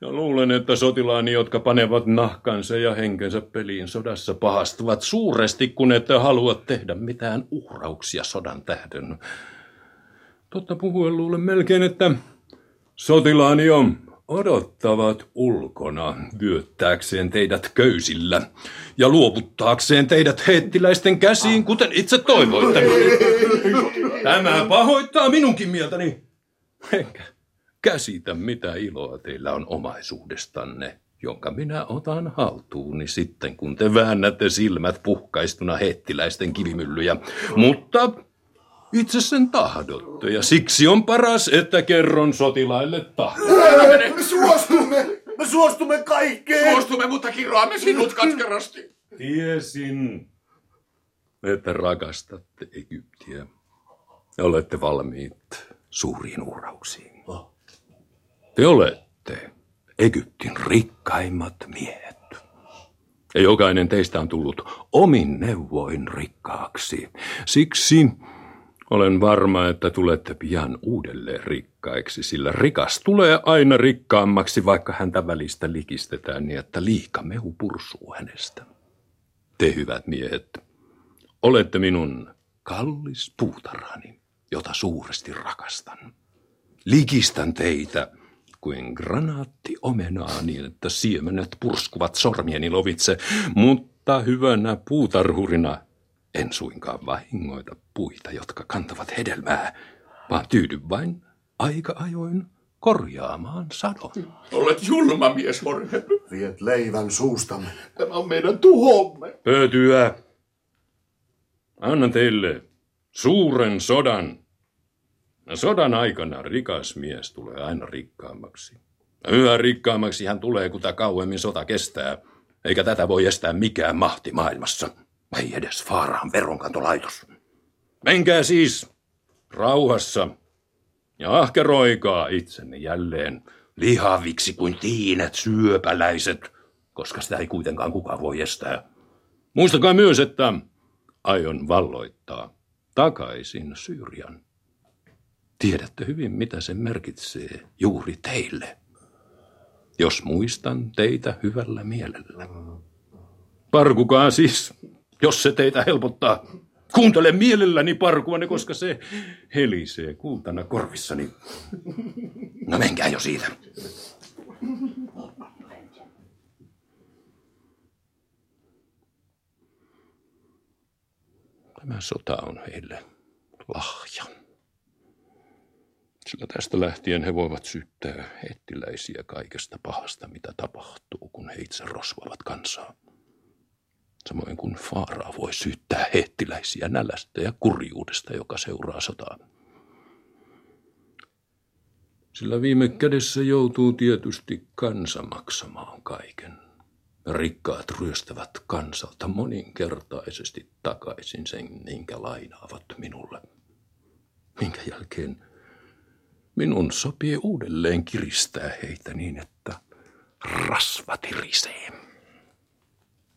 Ja luulen, että sotilaani, jotka panevat nahkansa ja henkensä peliin sodassa, pahastuvat suuresti, kun ette halua tehdä mitään uhrauksia sodan tähden. Totta puhuen luulen melkein, että sotilaani on odottavat ulkona vyöttääkseen teidät köysillä ja luovuttaakseen teidät heettiläisten käsiin, kuten itse toivoitte. Tämä pahoittaa minunkin mieltäni. Enkä käsitä, mitä iloa teillä on omaisuudestanne, jonka minä otan haltuuni sitten, kun te väännätte silmät puhkaistuna hettiläisten kivimyllyjä. Mutta itse sen tahdotte, ja siksi on paras, että kerron sotilaille tahdon. Me suostumme! Me suostumme kaikkeen! Suostumme, mutta kiroamme sinut katkerasti. Tiesin, että rakastatte Egyptiä ja olette valmiit suuriin uhrauksiin. Te olette Egyptin rikkaimmat miehet. Ja jokainen teistä on tullut omin neuvoin rikkaaksi. Siksi olen varma, että tulette pian uudelleen rikkaiksi, sillä rikas tulee aina rikkaammaksi, vaikka häntä välistä likistetään niin, että liika mehu pursuu hänestä. Te hyvät miehet, olette minun kallis puutarhani, jota suuresti rakastan. Likistän teitä kuin granaatti omenaa niin, että siemenet purskuvat sormieni lovitse, mutta hyvänä puutarhurina en suinkaan vahingoita puita, jotka kantavat hedelmää, vaan tyydy vain aika ajoin korjaamaan sadon. Olet julma mies, Horheb. Viet leivän suustamme. Tämä on meidän tuhomme. Pötyä. Annan teille suuren sodan. Sodan aikana rikas mies tulee aina rikkaammaksi. Yhä rikkaammaksi hän tulee, kun kauemmin sota kestää. Eikä tätä voi estää mikään mahti maailmassa. Ei edes Faaraan veronkantolaitos. Menkää siis rauhassa ja ahkeroikaa itsenne jälleen lihaviksi kuin tiinet syöpäläiset, koska sitä ei kuitenkaan kukaan voi estää. Muistakaa myös, että aion valloittaa takaisin Syyrian. Tiedätte hyvin, mitä se merkitsee juuri teille, jos muistan teitä hyvällä mielellä. Parkukaa siis, jos se teitä helpottaa. Kuuntele mielelläni parkuanne, koska se helisee kultana korvissani. No menkää jo siitä. Tämä sota on heille lahja. Sillä tästä lähtien he voivat syyttää hettiläisiä kaikesta pahasta, mitä tapahtuu, kun he itse rosvavat kansaa. Samoin kuin Faaraa voi syyttää hettiläisiä nälästä ja kurjuudesta, joka seuraa sotaa. Sillä viime kädessä joutuu tietysti kansa maksamaan kaiken. Rikkaat ryöstävät kansalta moninkertaisesti takaisin sen, minkä lainaavat minulle. Minkä jälkeen minun sopii uudelleen kiristää heitä niin, että rasvat irisee.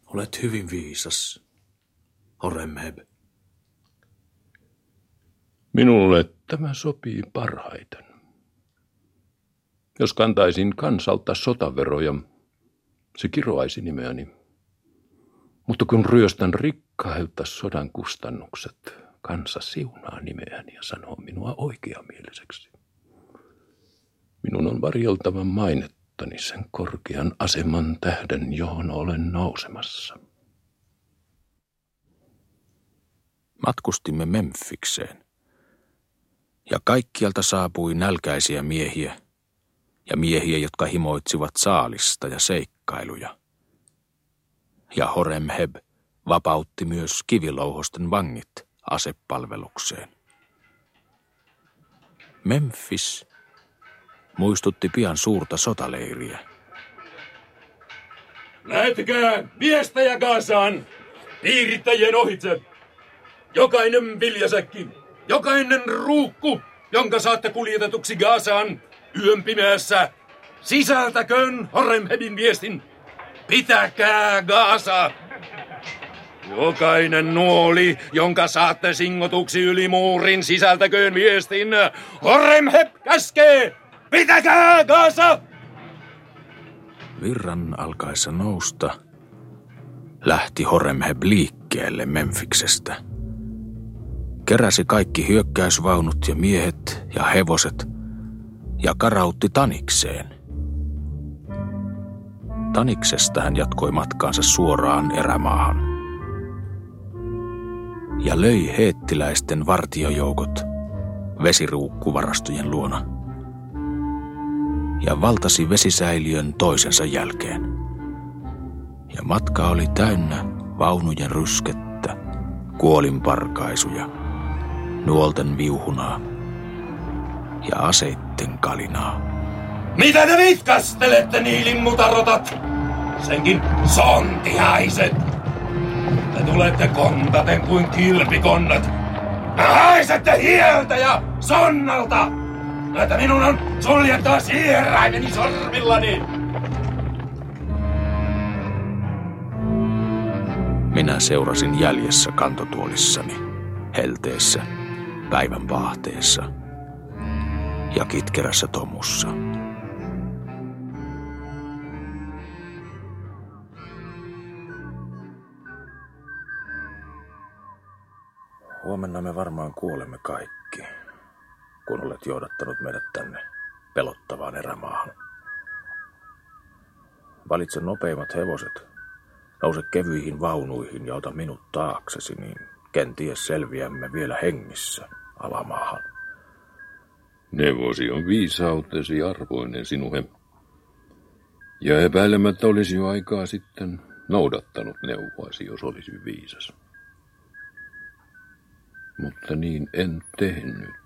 Olet hyvin viisas, Horemheb. Minulle tämä sopii parhaiten. Jos kantaisin kansalta sotaveroja, se kiroaisi nimeäni. Mutta kun ryöstän rikkailta sodan kustannukset, kansa siunaa nimeäni ja sanoo minua oikeamieliseksi. Minun on varjeltava mainettani sen korkean aseman tähden, johon olen nousemassa. Matkustimme Memphikseen. Ja kaikkialta saapui nälkäisiä miehiä ja miehiä, jotka himoitsivat saalista ja seikkailuja. Ja Horemheb vapautti myös kivilouhosten vangit asepalvelukseen. Memphis muistutti pian suurta sotaleiriä. Lähettäkää viestejä Gazaan piirittäjien ohitse. Jokainen viljasäkki, jokainen ruukku, jonka saatte kuljetetuksi Gazaan yön pimeässä, sisältäköön Horemhebin viestin. Pitäkää Gaza! Jokainen nuoli, jonka saatte singotuksi yli muurin, sisältäköön viestin. Horemheb käskee! Pitäkää Gaza! Virran alkaessa nousta lähti Horemheb liikkeelle Memfiksestä. Keräsi kaikki hyökkäysvaunut ja miehet ja hevoset ja karautti Tanikseen. Taniksesta hän jatkoi matkaansa suoraan erämaahan. Ja löi heettiläisten vartiojoukot vesiruukkuvarastojen luona – ja valtasi vesisäiliön toisensa jälkeen. Ja matka oli täynnä vaunujen ryskettä, kuolinparkaisuja, nuolten viuhunaa ja aseitten kalinaa. Mitä te vitkastelette, niilimmutarotat? Senkin sontihaiset. Te tulette kontaten kuin kilpikonnat. Haisette hieltä ja sonnalta! Että minun on suljettava sieraimeni sormillani. Minä seurasin jäljessä kantotuolissani, helteessä, päivän vaahteessa ja kitkerässä tomussa. Huomenna me varmaan kuolemme kaikki kun olet johdattanut meidät tänne pelottavaan erämaahan. Valitse nopeimmat hevoset, nouse kevyihin vaunuihin ja ota minut taaksesi, niin kenties selviämme vielä hengissä alamaahan. Neuvosi on viisautesi arvoinen sinuhe. Ja epäilemättä olisi jo aikaa sitten noudattanut neuvoasi, jos olisi viisas. Mutta niin en tehnyt.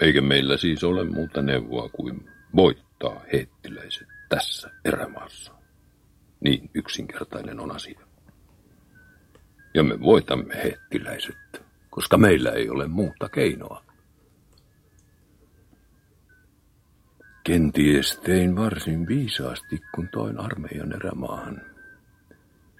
Eikä meillä siis ole muuta neuvoa kuin voittaa heettiläiset tässä erämaassa. Niin yksinkertainen on asia. Ja me voitamme heettiläiset, koska meillä ei ole muuta keinoa. Kenties tein varsin viisaasti, kun toin armeijan erämaahan.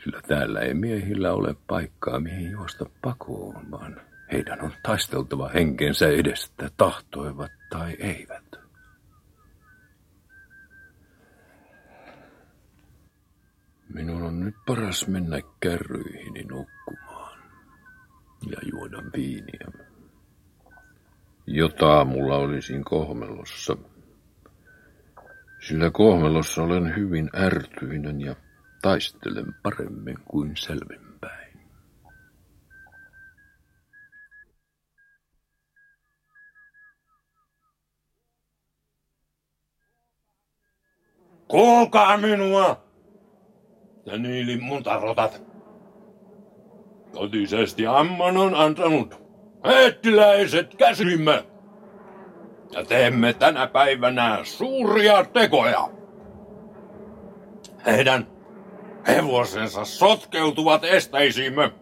Sillä täällä ei miehillä ole paikkaa, mihin juosta pakoon, vaan heidän on taisteltava henkensä edestä, tahtoivat tai eivät. Minun on nyt paras mennä kärryihini nukkumaan ja juoda viiniä. Jota mulla olisin kohmelossa. Sillä kohmelossa olen hyvin ärtyinen ja taistelen paremmin kuin selvinpäin. Kuulkaa minua! Ja niili mutarotat. Totisesti Amman on antanut heettiläiset käsimme. Ja teemme tänä päivänä suuria tekoja. Heidän hevosensa sotkeutuvat esteisiimme.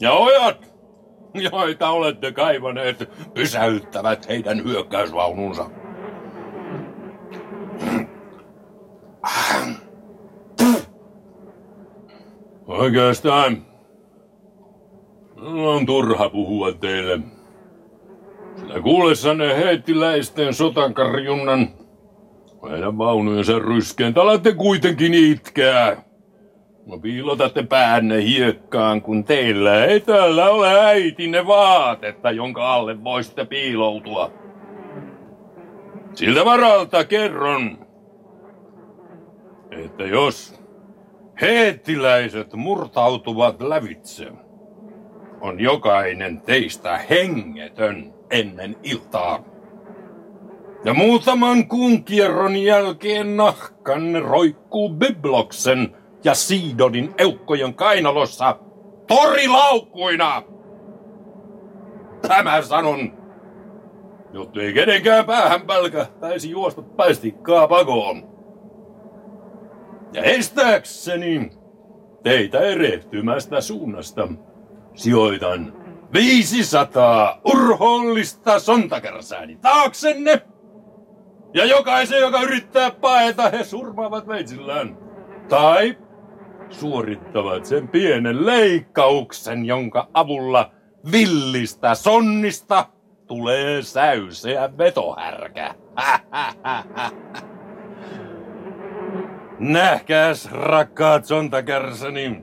Ja ojat, joita olette kaivaneet, pysäyttävät heidän hyökkäysvaununsa. Oikeastaan on turha puhua teille. Sillä kuullessanne heittiläisten sotakarjunnan meidän vaunujensa ryskeen, te alatte kuitenkin itkeä. No piilotatte päänne hiekkaan, kun teillä ei täällä ole äitinne vaatetta, jonka alle voisitte piiloutua. Siltä varalta kerron, että jos heettiläiset murtautuvat lävitse, on jokainen teistä hengetön ennen iltaa. Ja muutaman kuun kierron jälkeen nahkanne roikkuu Bibloksen ja Siidodin eukkojen kainalossa torilaukkuina. Tämä sanon, jotta ei kenenkään päähän pälkähtäisi juosta päästikkaa pakoon. Ja estääkseni teitä erehtymästä suunnasta sijoitan 500 urhoollista sontakärsääni taaksenne. Ja jokaisen, joka yrittää paeta, he surmaavat veitsillään. Tai suorittavat sen pienen leikkauksen, jonka avulla villistä sonnista tulee säyseä vetohärkä. Nähkääs, rakkaat sontakärsäni.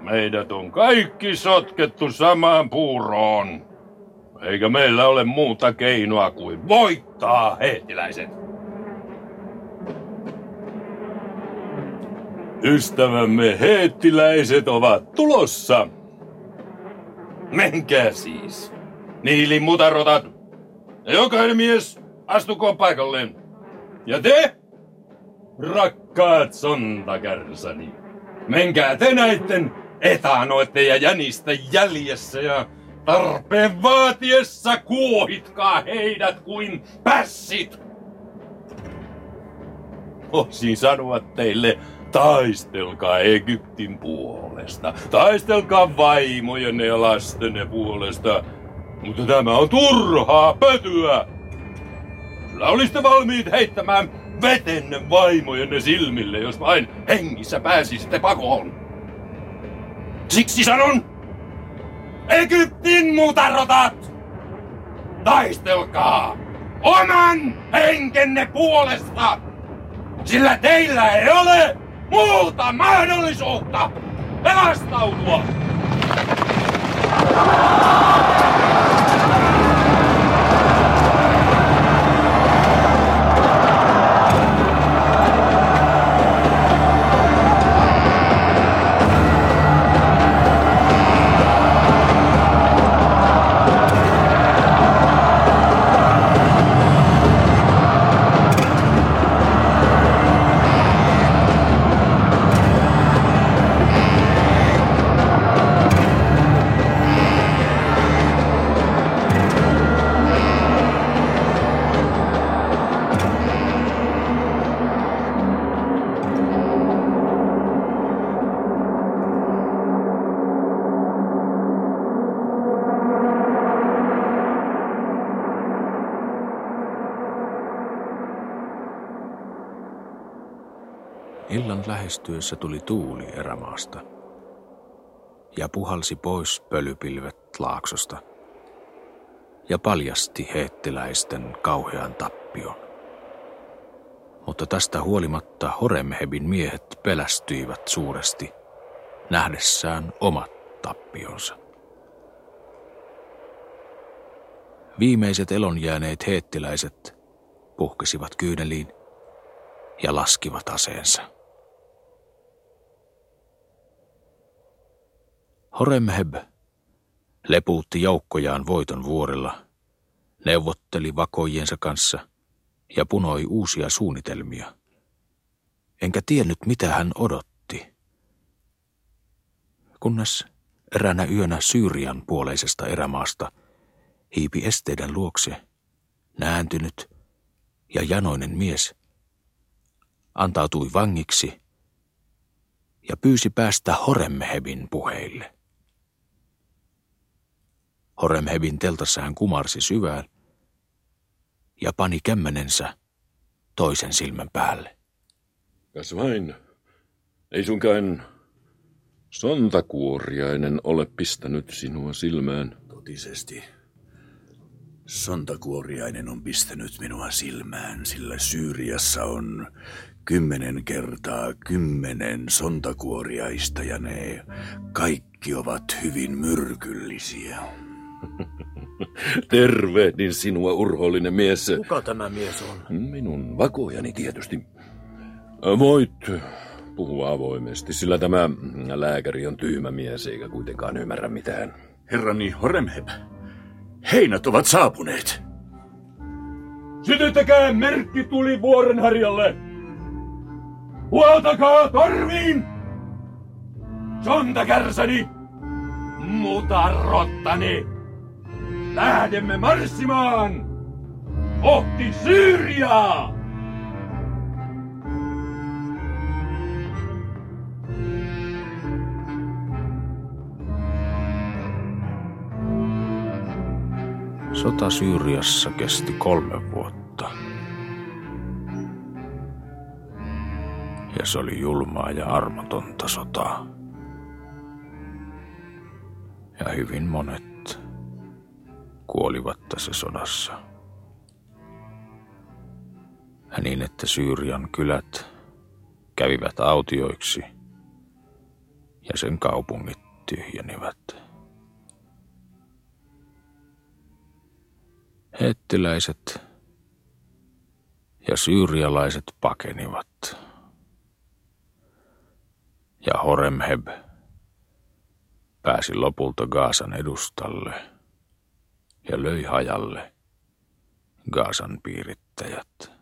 Meidät on kaikki sotkettu samaan puuroon. Eikä meillä ole muuta keinoa kuin voittaa heettiläiset. Ystävämme heettiläiset ovat tulossa. Menkää siis. Niili mutarotat. Ja jokainen mies astukoon paikalleen. Ja te, rakkaat sontakärsäni, menkää te näitten etanoitte ja jänistä jäljessä ja tarpeen vaatiessa kuohitkaa heidät kuin pässit. Voisin sanoa teille, taistelkaa Egyptin puolesta, taistelkaa vaimojenne ja lastenne puolesta, mutta tämä on turhaa pötyä. Sillä olisitte valmiit heittämään vetenne vaimojenne silmille, jos vain hengissä pääsisitte pakoon. Siksi sanon, Egyptin mutarotat, taistelkaa oman henkenne puolesta, sillä teillä ei ole muuta mahdollisuutta pelastautua. Lähestyessä tuli tuuli erämaasta ja puhalsi pois pölypilvet laaksosta ja paljasti heettiläisten kauhean tappion. Mutta tästä huolimatta Horemhebin miehet pelästyivät suuresti nähdessään omat tappionsa. Viimeiset elonjääneet heettiläiset puhkesivat kyyneliin ja laskivat aseensa. Horemheb lepuutti joukkojaan voiton vuorella, neuvotteli vakojiensa kanssa ja punoi uusia suunnitelmia. Enkä tiennyt, mitä hän odotti. Kunnes eräänä yönä Syyrian puoleisesta erämaasta hiipi esteiden luokse, nääntynyt ja janoinen mies, antautui vangiksi ja pyysi päästä Horemhebin puheille. Horemhebin teltassa hän kumarsi syvään ja pani kämmenensä toisen silmän päälle. Kas vain, ei suinkaan sontakuoriainen ole pistänyt sinua silmään. Totisesti. Sontakuoriainen on pistänyt minua silmään, sillä Syyriassa on kymmenen kertaa kymmenen sontakuoriaista ja ne kaikki ovat hyvin myrkyllisiä. Tervehdin sinua, urhoollinen mies. Kuka tämä mies on? Minun vakojani tietysti. Voit puhua avoimesti, sillä tämä lääkäri on tyhmä mies eikä kuitenkaan ymmärrä mitään. Herrani Horemheb, heinät ovat saapuneet. Sytyttäkää merkki tuli vuorenharjalle! Huoltakaa torviin! Sontakärsäni! Mutarottani! Lähdemme marssimaan! Kohti Syyriaa! Sota Syyriassa kesti kolme vuotta. Ja se oli julmaa ja armotonta sotaa. Ja hyvin monet kuolivat tässä sodassa. Niin, että Syyrian kylät kävivät autioiksi ja sen kaupungit tyhjenivät. Hettiläiset ja syyrialaiset pakenivat. Ja Horemheb pääsi lopulta Gaasan edustalle ja löi hajalle Gaasan piirittäjät.